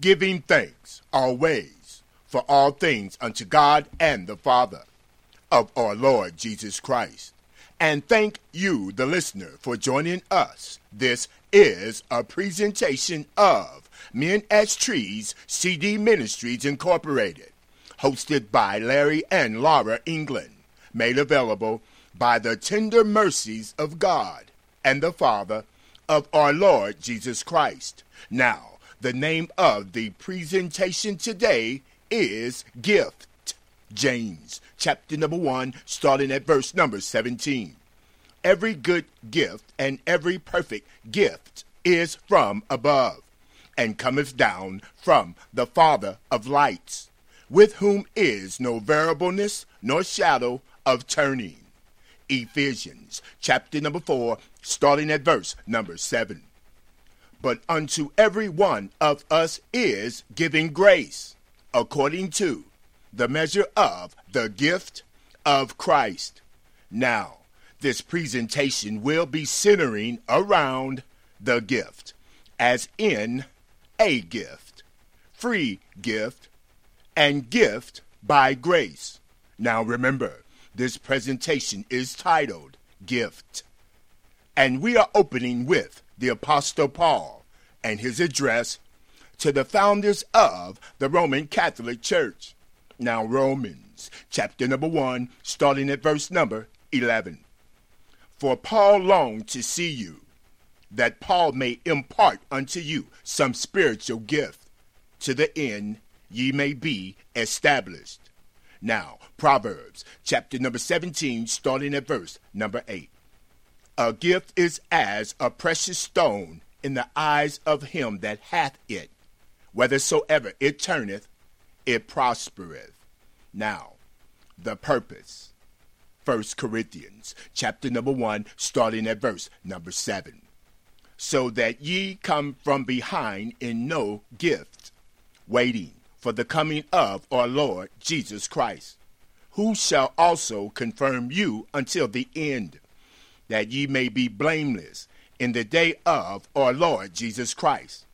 giving thanks always for all things unto God and the Father of our Lord Jesus Christ. And thank you, the listener, for joining us. This is a presentation of Men as Trees CD Ministries Incorporated, hosted by Larry and Laura England, made available by the tender mercies of God and the Father of our Lord Jesus Christ. Now, the name of the presentation today is Gift. James chapter number 1, starting at verse number 17. Every good gift and every perfect gift is from above, and cometh down from the Father of lights, with whom is no variableness nor shadow of turning. Ephesians chapter number 4, starting at verse number 7. But unto every one of us is given grace, according to the measure of the gift of Christ. Now, this presentation will be centering around the gift, as in a gift, free gift, and gift by grace. Now remember, this presentation is titled Gift. And we are opening with the Apostle Paul and his address to the founders of the Roman Catholic Church. Now, Romans chapter number 1, starting at verse number 11. For Paul longed to see you, that Paul may impart unto you some spiritual gift, to the end ye may be established. Now, Proverbs chapter number 17, starting at verse number 8. A gift is as a precious stone in the eyes of him that hath it. Whithersoever it turneth, it prospereth. Now, the purpose. First Corinthians chapter number 1 starting at verse number 7. So that ye come from behind in no gift, waiting for the coming of our Lord Jesus Christ, who shall also confirm you until the end, that ye may be blameless in the day of our Lord Jesus Christ.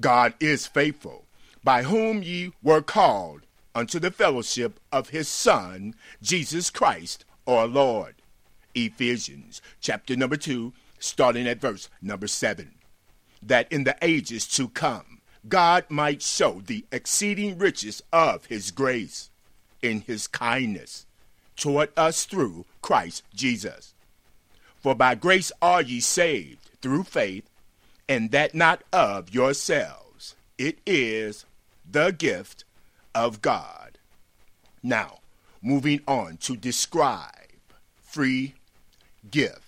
God is faithful, by whom ye were called unto the fellowship of his Son, Jesus Christ, our Lord. Ephesians chapter number 2, starting at verse number 7. That in the ages to come, God might show the exceeding riches of his grace in his kindness toward us through Christ Jesus. For by grace are ye saved through faith, and that not of yourselves. It is the gift of God. Now, moving on to describe free gift.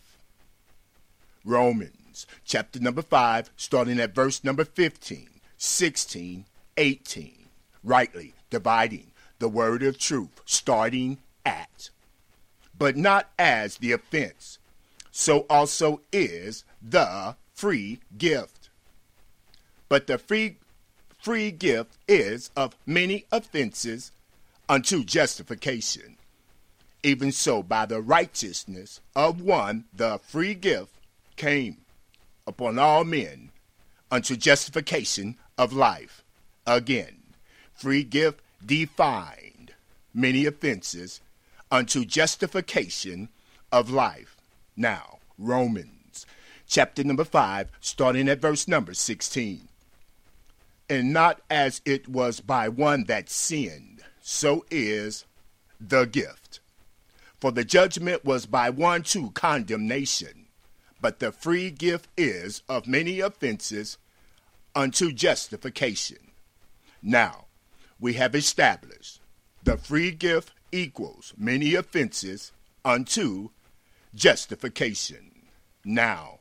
Romans chapter number 5, starting at verse number 15, 16, 18. Rightly dividing the word of truth, starting at. But not as the offense, so also is the free gift. But the free free gift is of many offenses unto justification. Even so, by the righteousness of one, the free gift came upon all men unto justification of life. Again, free gift defined many offenses unto justification of life. Now, Romans chapter number 5, starting at verse number 16 and not as it was by one that sinned, so is the gift. For the judgment was by one to condemnation, but the free gift is of many offenses unto justification. Now, we have established the free gift equals many offenses unto justification. Now,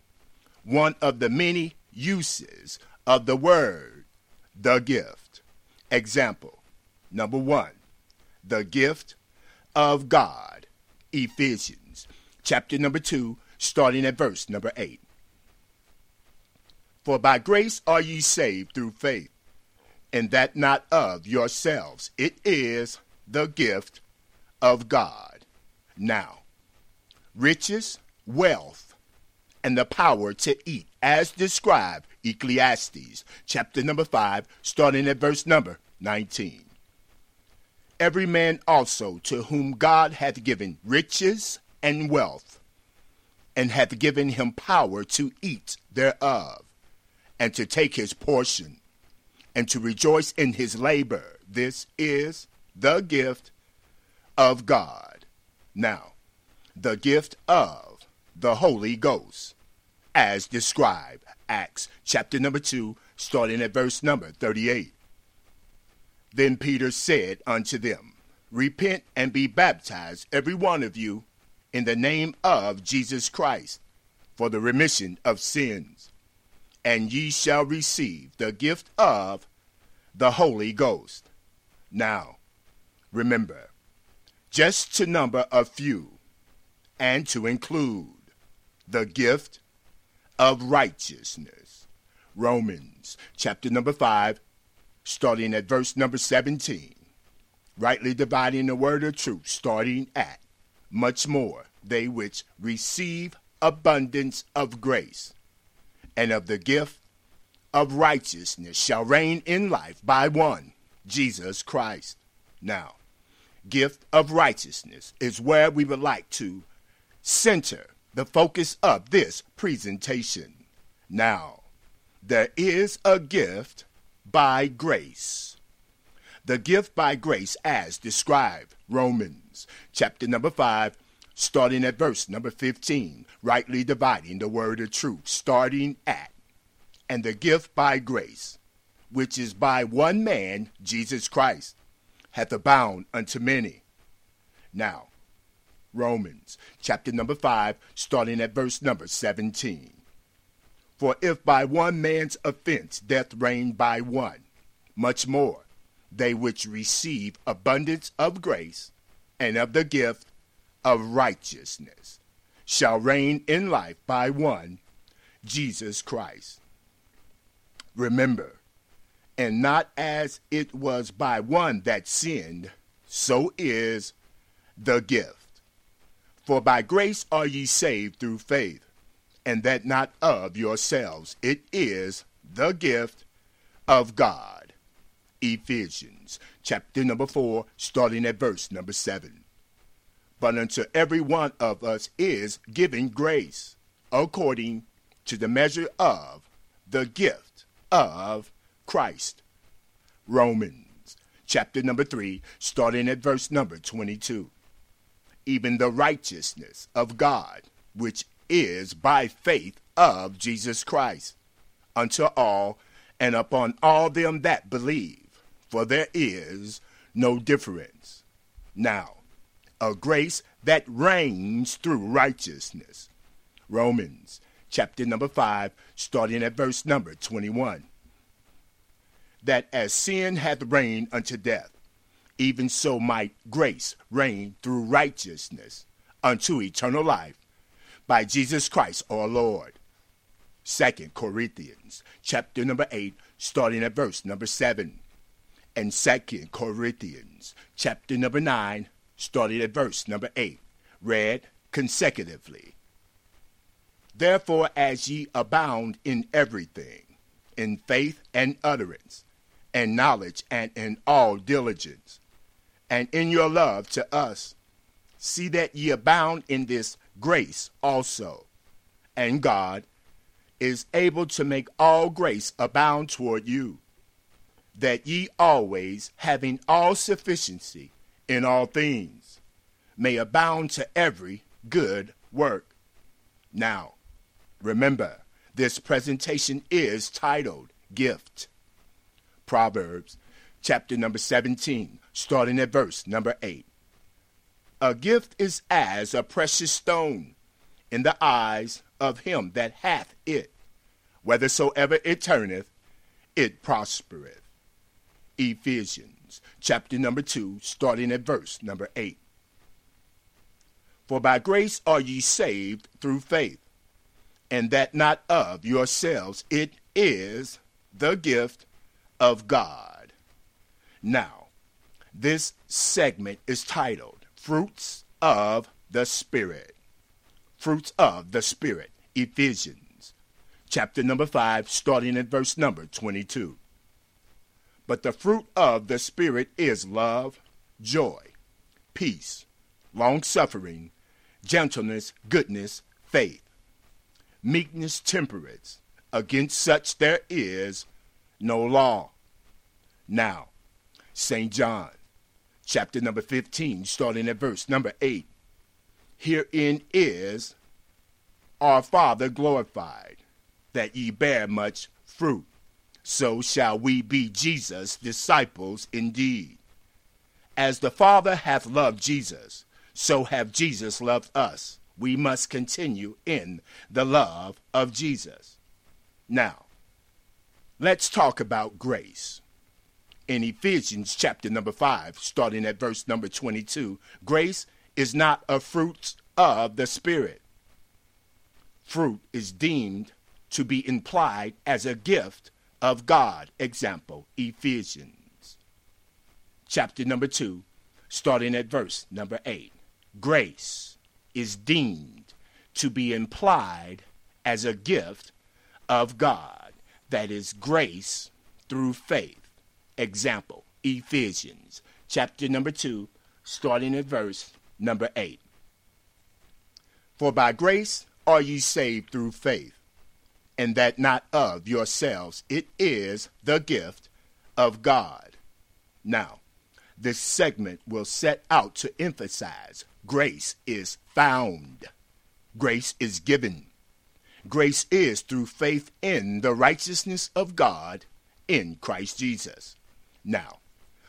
one of the many uses of the word the gift. Example number one, the gift of God. Ephesians chapter number 2, starting at verse number 8. For by grace are ye saved through faith, and that not of yourselves. It is the gift of God. Now, riches, wealth, and the power to eat, as described Ecclesiastes, chapter number 5, starting at verse number 19. Every man also to whom God hath given riches and wealth, and hath given him power to eat thereof, and to take his portion, and to rejoice in his labor. This is the gift of God. Now, the gift of the Holy Ghost, as described, Acts chapter number 2, starting at verse number 38. Then Peter said unto them, Repent and be baptized, every one of you, in the name of Jesus Christ, for the remission of sins, and ye shall receive the gift of the Holy Ghost. Now, remember, just to number a few, and to include the gift of righteousness. Romans chapter number 5, starting at verse number 17. Rightly dividing the word of truth, starting at much more they which receive abundance of grace and of the gift of righteousness shall reign in life by one, Jesus Christ. Now, gift of righteousness is where we would like to center the focus of this presentation. Now, there is a gift by grace. The gift by grace as described, Romans chapter number 5, starting at verse number 15, rightly dividing the word of truth, starting at, and the gift by grace, which is by one man, Jesus Christ, hath abound unto many. Now, Romans chapter number 5, starting at verse number 17. For if by one man's offense death reigned by one, much more they which receive abundance of grace and of the gift of righteousness shall reign in life by one, Jesus Christ. Remember, and not as it was by one that sinned, so is the gift. For by grace are ye saved through faith, and that not of yourselves. It is the gift of God. Ephesians chapter number 4, starting at verse number 7. But unto every one of us is given grace, according to the measure of the gift of Christ. Romans chapter number 3, starting at verse number 22 even the righteousness of God, which is by faith of Jesus Christ, unto all and upon all them that believe, for there is no difference. Now, a grace that reigns through righteousness. Romans chapter number 5, starting at verse number 21. That as sin hath reigned unto death, even so might grace reign through righteousness unto eternal life by Jesus Christ our Lord. Second Corinthians chapter number 8 starting at verse number 7 and Second Corinthians chapter number 9 starting at verse number 8 read consecutively. Therefore as ye abound in everything in faith and utterance and knowledge and in all diligence and in your love to us. See that ye abound in this grace also. And God is able to make all grace abound toward you, that ye always, having all sufficiency in all things, may abound to every good work. Now, remember, this presentation is titled Gift. Proverbs chapter number 17, starting at verse number 8. A gift is as a precious stone in the eyes of him that hath it. Whithersoever it turneth, it prospereth. Ephesians chapter number 2, starting at verse number 8. For by grace are ye saved through faith, and that not of yourselves, it is the gift of God. Now, this segment is titled Fruits of the Spirit. Fruits of the Spirit, Ephesians chapter number 5, starting at verse number 22. But the fruit of the Spirit is love, joy, peace, long suffering, gentleness, goodness, faith, meekness, temperance. Against such there is no law. Now, St. John, chapter number 15, starting at verse number 8. Herein is our Father glorified, that ye bear much fruit. So shall we be Jesus' disciples indeed. As the Father hath loved Jesus, so have Jesus loved us. We must continue in the love of Jesus. Now, let's talk about grace. In Ephesians chapter number 5, starting at verse number 22, grace is not a fruit of the Spirit. Fruit is deemed to be implied as a gift of God. Example, Ephesians chapter number 2, starting at verse number 8 grace is deemed to be implied as a gift of God. That is grace through faith. Example, Ephesians chapter number 2, starting at verse number 8. For by grace are ye saved through faith, and that not of yourselves, it is the gift of God. Now, this segment will set out to emphasize grace is found, grace is given. Grace is through faith in the righteousness of God in Christ Jesus. Now,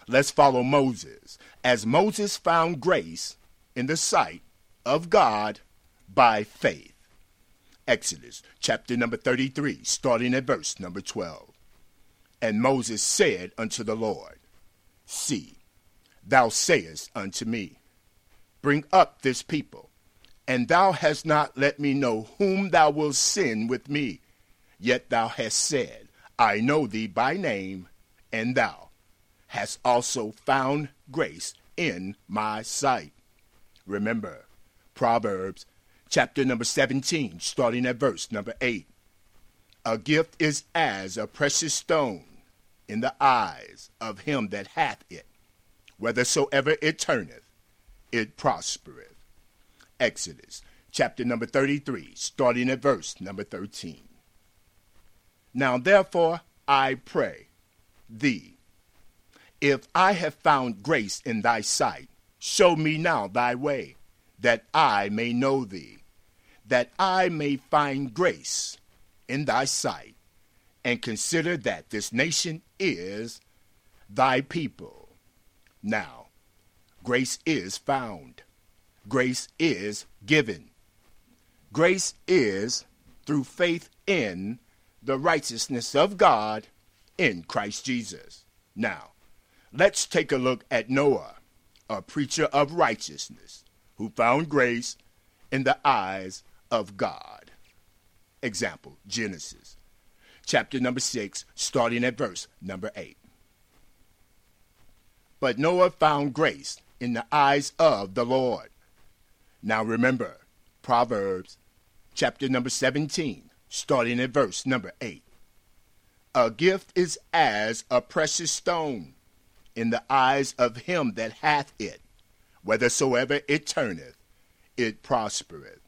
let's follow Moses, as Moses found grace in the sight of God by faith. Exodus chapter number 33, starting at verse number 12. And Moses said unto the Lord, See, thou sayest unto me, Bring up this people, and thou hast not let me know whom thou wilt send with me. Yet thou hast said, I know thee by name, and thou hast also found grace in my sight. Remember, Proverbs chapter number 17, starting at verse number 8. A gift is as a precious stone in the eyes of him that hath it whithersoever it turneth, it prospereth. Exodus chapter number 33, starting at verse number 13. Now therefore I pray thee, if I have found grace in thy sight, show me now thy way, that I may know thee, that I may find grace in thy sight, and consider that this nation is thy people now. Grace is found. Grace is given. Grace is through faith in the righteousness of God in Christ Jesus. Now, let's take a look at Noah, a preacher of righteousness who found grace in the eyes of God. Example Genesis chapter number 6, starting at verse number 8. But Noah found grace in the eyes of the Lord. Now remember, Proverbs chapter number 17, starting at verse number 8. A gift is as a precious stone in the eyes of him that hath it, whithersoever it turneth, it prospereth.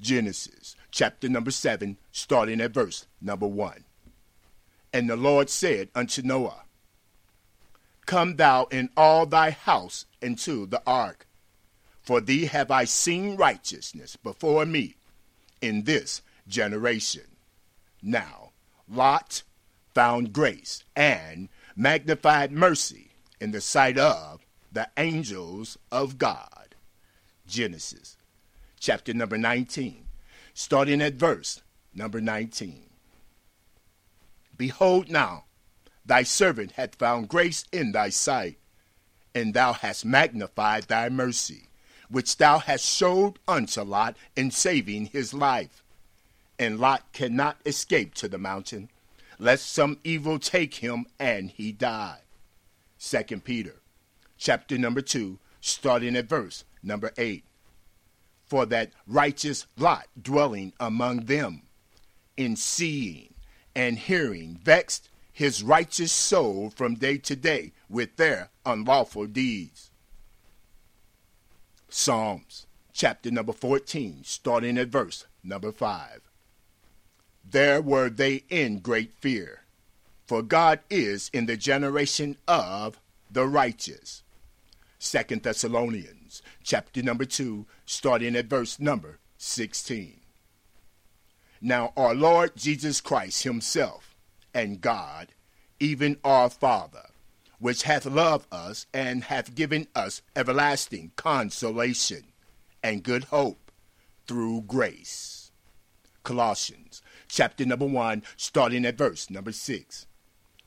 Genesis chapter number 7, starting at verse number 1. And the Lord said unto Noah, Come thou and all thy house into the ark. For thee have I seen righteousness before me in this generation. Now, Lot found grace and magnified mercy in the sight of the angels of God. Genesis chapter number 19, starting at verse number 19. Behold now, Thy servant hath found grace in thy sight, and thou hast magnified thy mercy, which thou hast showed unto Lot in saving his life. And Lot cannot escape to the mountain, lest some evil take him and he die. Second Peter, chapter number two, starting at verse number eight. For that righteous Lot dwelling among them in seeing and hearing vexed his righteous soul from day to day with their unlawful deeds. Psalms chapter number 14, starting at verse number 5. There were they in great fear, for God is in the generation of the righteous. Second Thessalonians chapter number 2, starting at verse number 16. Now our Lord Jesus Christ himself and God, even our Father, which hath loved us and hath given us everlasting consolation and good hope through grace. Colossians chapter number 1, starting at verse number 6,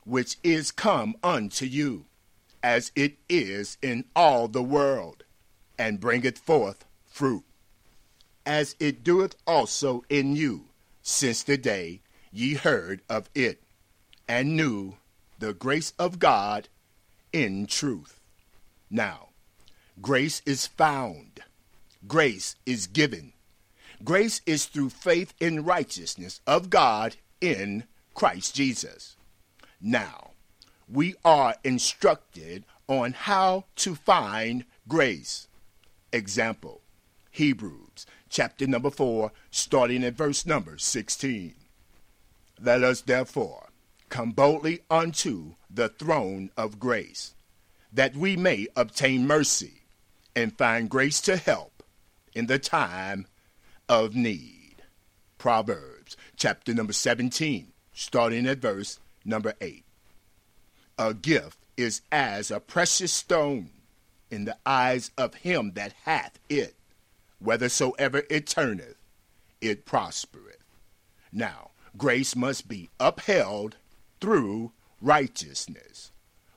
which is come unto you, as it is in all the world, and bringeth forth fruit, as it doeth also in you since the day ye heard of it, and knew the grace of God in truth. Now, grace is found, grace is given. Grace is through faith in righteousness of God in Christ Jesus. Now, we are instructed on how to find grace. Example Hebrews chapter number 4, starting at verse number 16. Let us therefore come boldly unto the throne of grace, that we may obtain mercy and find grace to help in the time of need. Proverbs chapter number 17, starting at verse number 8. A gift is as a precious stone in the eyes of him that hath it whithersoever it turneth, it prospereth. Now, grace must be upheld through righteousness.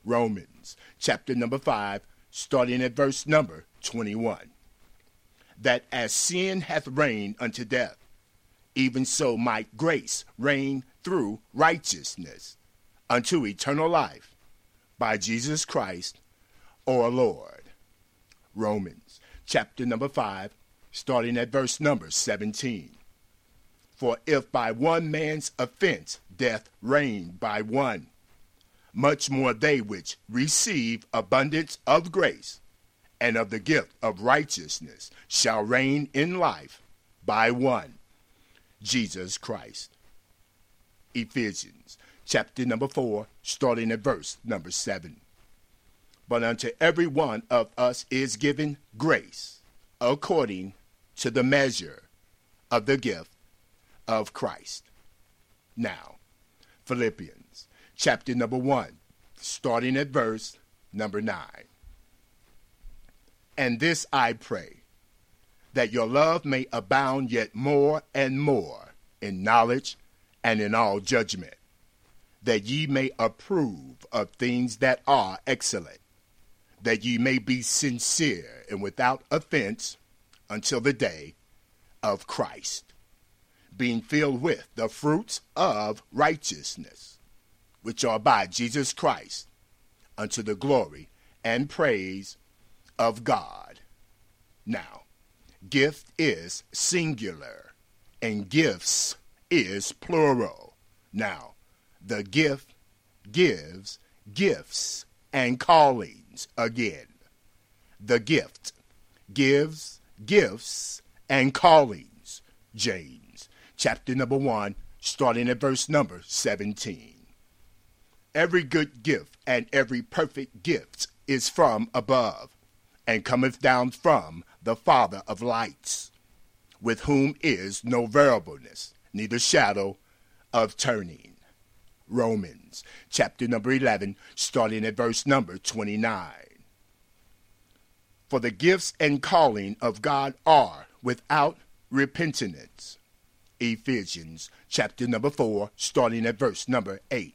Romans chapter number 5, starting at verse number 21. That as sin hath reigned unto death, even so might grace reign through righteousness unto eternal life by Jesus Christ our Lord. Romans chapter number 5, starting at verse number 17. For if by one man's offense death reigned by one, much more they which receive abundance of grace and of the gift of righteousness shall reign in life by one, Jesus Christ. Ephesians chapter number 4, starting at verse number 7. But unto every one of us is given grace according to the measure of the gift of Christ. Now, Philippians chapter number 1, starting at verse number 9. And this I pray, that your love may abound yet more and more in knowledge and in all judgment, that ye may approve of things that are excellent, that ye may be sincere and without offense until the day of Christ, being filled with the fruits of righteousness, which are by Jesus Christ, unto the glory and praise of God. Now, gift is singular, and gifts is plural. Now, the gift gives gifts and callings again. The gift gives gifts and callings. James chapter number 1, starting at verse number 17. Every good gift and every perfect gift is from above, and cometh down from the Father of lights, with whom is no variableness, neither shadow of turning. Romans chapter number 11, starting at verse number 29. For the gifts and calling of God are without repentance. Ephesians chapter number 4, starting at verse number 8.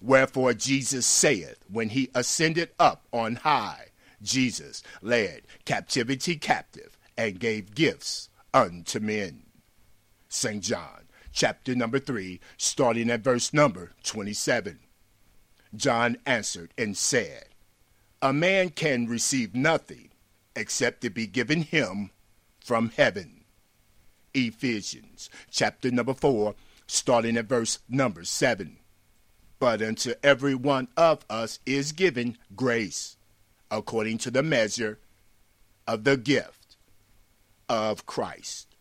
Wherefore Jesus saith, when he ascended up on high, Jesus led captivity captive and gave gifts unto men. St. John chapter number 3, starting at verse number 27. John answered and said, A man can receive nothing except it be given him from heaven. Ephesians chapter number 4, starting at verse number 7. But unto every one of us is given grace, according to the measure of the gift of Christ.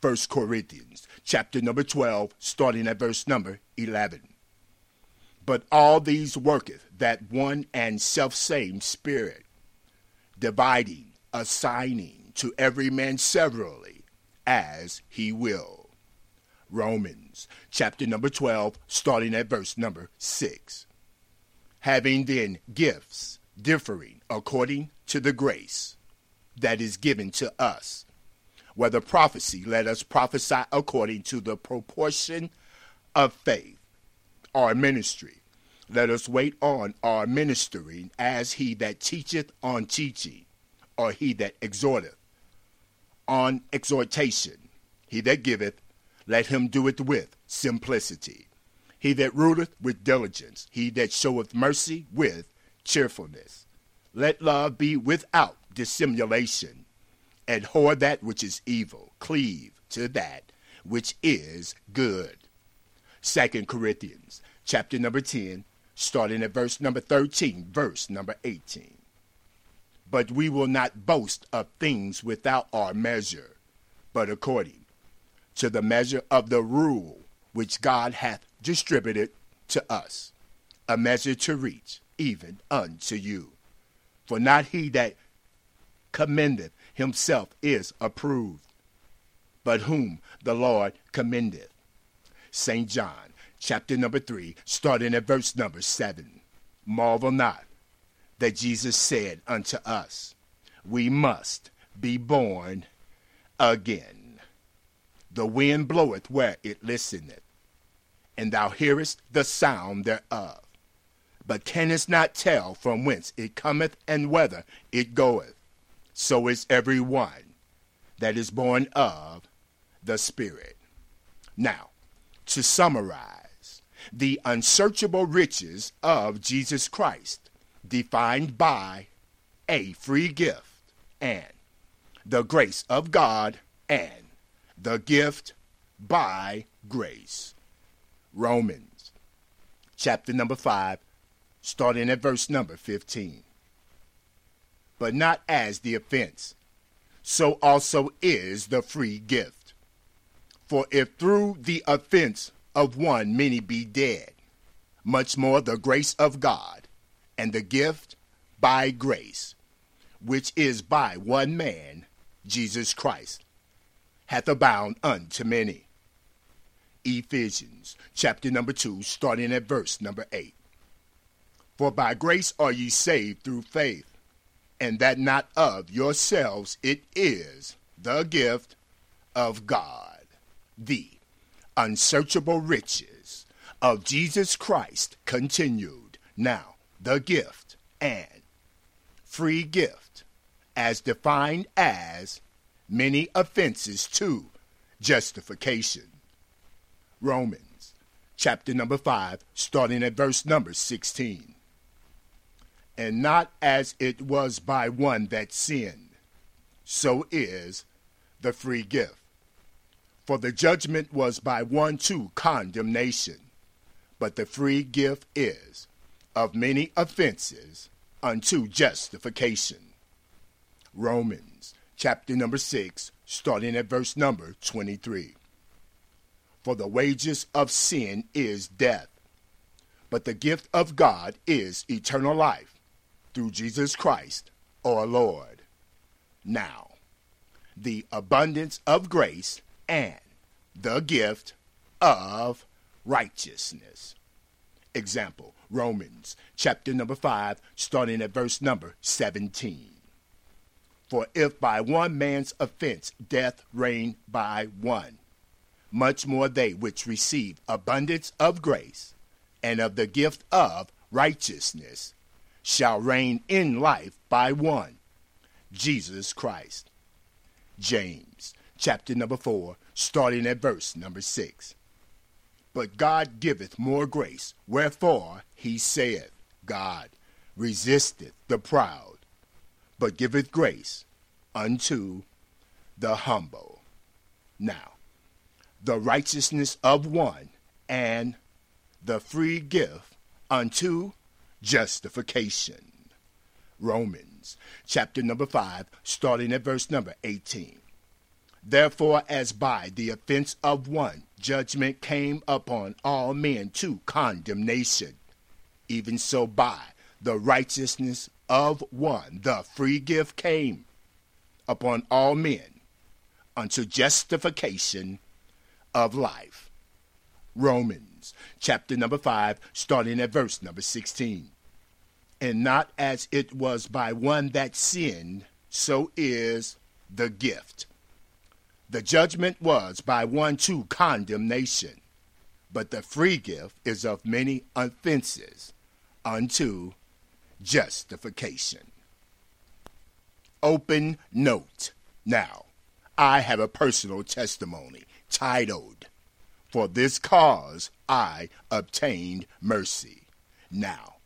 1 Corinthians chapter number 12, starting at verse number 11. But all these worketh that one and selfsame Spirit, dividing, assigning to every man severally as he will. Romans chapter number 12, starting at verse number 6. Having then gifts differing according to the grace that is given to us. Whether prophecy, let us prophesy according to the proportion of faith, or ministry. Let us wait on our ministering as he that teacheth on teaching, or he that exhorteth on exhortation. He that giveth, let him do it with simplicity. He that ruleth with diligence, he that showeth mercy with cheerfulness. Let love be without dissimulation. Abhor that which is evil, cleave to that which is good. Second Corinthians chapter number 10, starting at verse number 13, verse number 18. But we will not boast of things without our measure, but according to the measure of the rule which God hath distributed to us, a measure to reach even unto you. For not he that commendeth himself is approved, but whom the Lord commendeth. St. John, chapter number 3, starting at verse number 7. Marvel not that Jesus said unto us, We must be born again. The wind bloweth where it listeneth, and thou hearest the sound thereof but canst not tell from whence it cometh and whither it goeth. So is every one that is born of the Spirit. Now, to summarize, the unsearchable riches of Jesus Christ, defined by a free gift and the grace of God and the gift by grace. Romans chapter number 5 starting at verse number 15. But not as the offense, so also is the free gift. For if through the offense of one many be dead, much more the grace of God and the gift by grace, which is by one man, Jesus Christ, hath abound unto many. Ephesians chapter number 2, starting at verse number 8. For by grace are ye saved through faith, and that not of yourselves, it is the gift of God. The unsearchable riches of Jesus Christ continued. Now, the gift and free gift, as defined as many offenses to justification. Romans chapter number 5, starting at verse number 16 and not as it was by one that sinned. So is the free gift. For the judgment was by one to condemnation, but the free gift is of many offenses unto justification. Romans chapter number 6, starting at verse number 23. For the wages of sin is death, but the gift of God is eternal life through Jesus Christ our Lord. Now, the abundance of grace and the gift of righteousness. Example, Romans chapter number 5, starting at verse number 17. For if by one man's offense death reigned by one, much more they which receive abundance of grace and of the gift of righteousness shall reign in life by one, Jesus Christ. James chapter number 4, starting at verse number 6. But God giveth more grace, wherefore he saith, God resisteth the proud, but giveth grace unto the humble. Now, the righteousness of one, and the free gift unto justification. Romans chapter number 5, starting at verse number 18. Therefore, as by the offense of one judgment came upon all men to condemnation, even so by the righteousness of one the free gift came upon all men unto justification of life. Romans chapter number 5, starting at verse number 16. And not as it was by one that sinned, so is the gift. The judgment was by one to condemnation, but the free gift is of many offenses unto justification. Open note. Now, I have a personal testimony titled, For This Cause I Obtained Mercy. Now,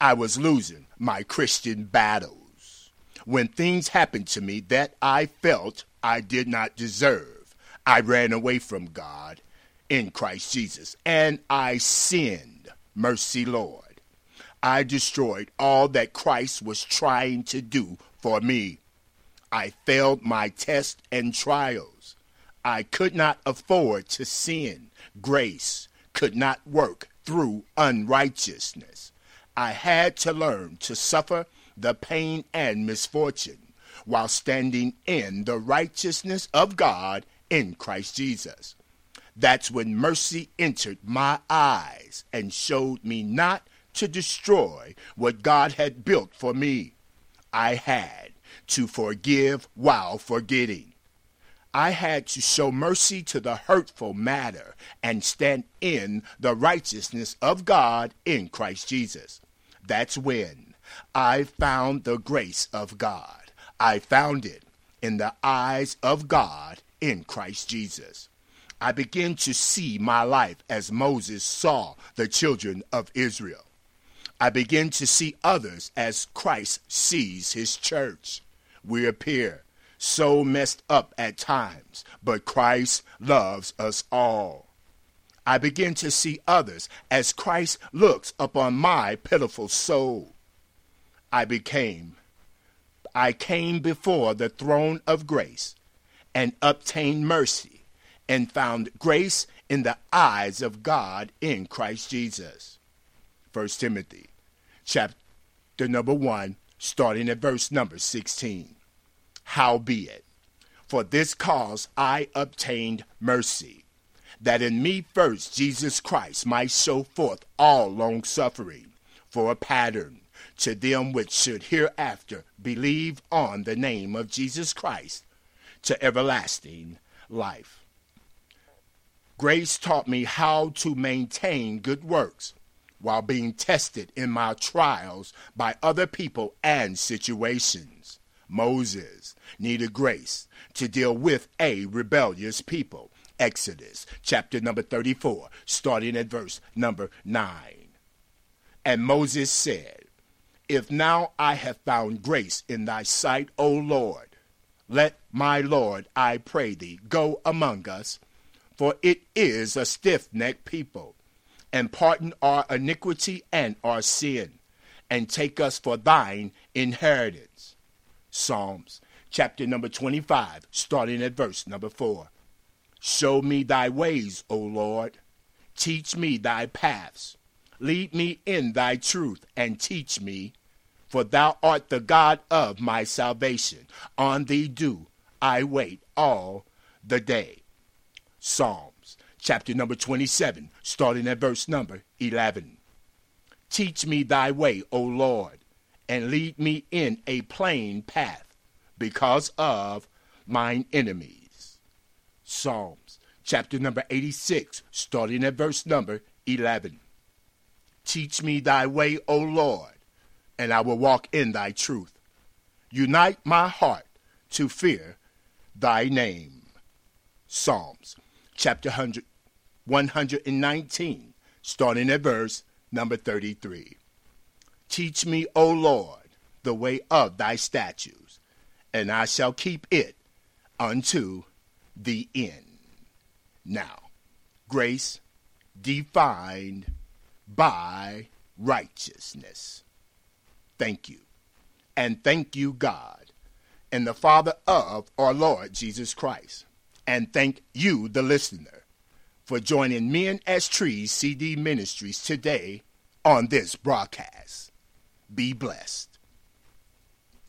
I was losing my Christian battles. When things happened to me that I felt I did not deserve, I ran away from God in Christ Jesus and I sinned. Mercy, Lord. I destroyed all that Christ was trying to do for me. I failed my tests and trials. I could not afford to sin. Grace could not work through unrighteousness. I had to learn to suffer the pain and misfortune while standing in the righteousness of God in Christ Jesus. That's when mercy entered my eyes and showed me not to destroy what God had built for me. I had to forgive while forgetting. I had to show mercy to the hurtful matter and stand in the righteousness of God in Christ Jesus. That's when I found the grace of God. I found it in the eyes of God in Christ Jesus. I begin to see my life as Moses saw the children of Israel. I begin to see others as Christ sees his church. We appear so messed up at times, but Christ loves us all. I begin to see others as Christ looks upon my pitiful soul. I became, I came before the throne of grace and obtained mercy and found grace in the eyes of God in Christ Jesus. 1 Timothy chapter number 1, starting at verse number 16. Howbeit, for this cause I obtained mercy that in me first Jesus Christ might show forth all longsuffering for a pattern to them which should hereafter believe on the name of Jesus Christ to everlasting life. Grace taught me how to maintain good works while being tested in my trials by other people and situations. Moses needed grace to deal with a rebellious people Exodus chapter number 34, starting at verse number 9. And Moses said, If now I have found grace in thy sight, O Lord, let my Lord, I pray thee, go among us, for it is a stiff necked people, and pardon our iniquity and our sin, and take us for thine inheritance. Psalms chapter number 25, starting at verse number 4. Show me thy ways, O Lord. Teach me thy paths. Lead me in thy truth and teach me, for thou art the God of my salvation. On thee do I wait all the day. Psalms chapter number 27, starting at verse number 11. Teach me thy way, O Lord, and lead me in a plain path because of mine enemies. Psalms chapter number 86, starting at verse number 11. Teach me thy way, O Lord, and I will walk in thy truth. Unite my heart to fear thy name. Psalms chapter 100, 119, starting at verse number 33. Teach me, O Lord, the way of thy statutes, and I shall keep it unto the end. Now, grace defined by righteousness. Thank you. And thank you, God, and the Father of our Lord Jesus Christ. And thank you, the listener, for joining Men as Trees CD Ministries today on this broadcast. Be blessed.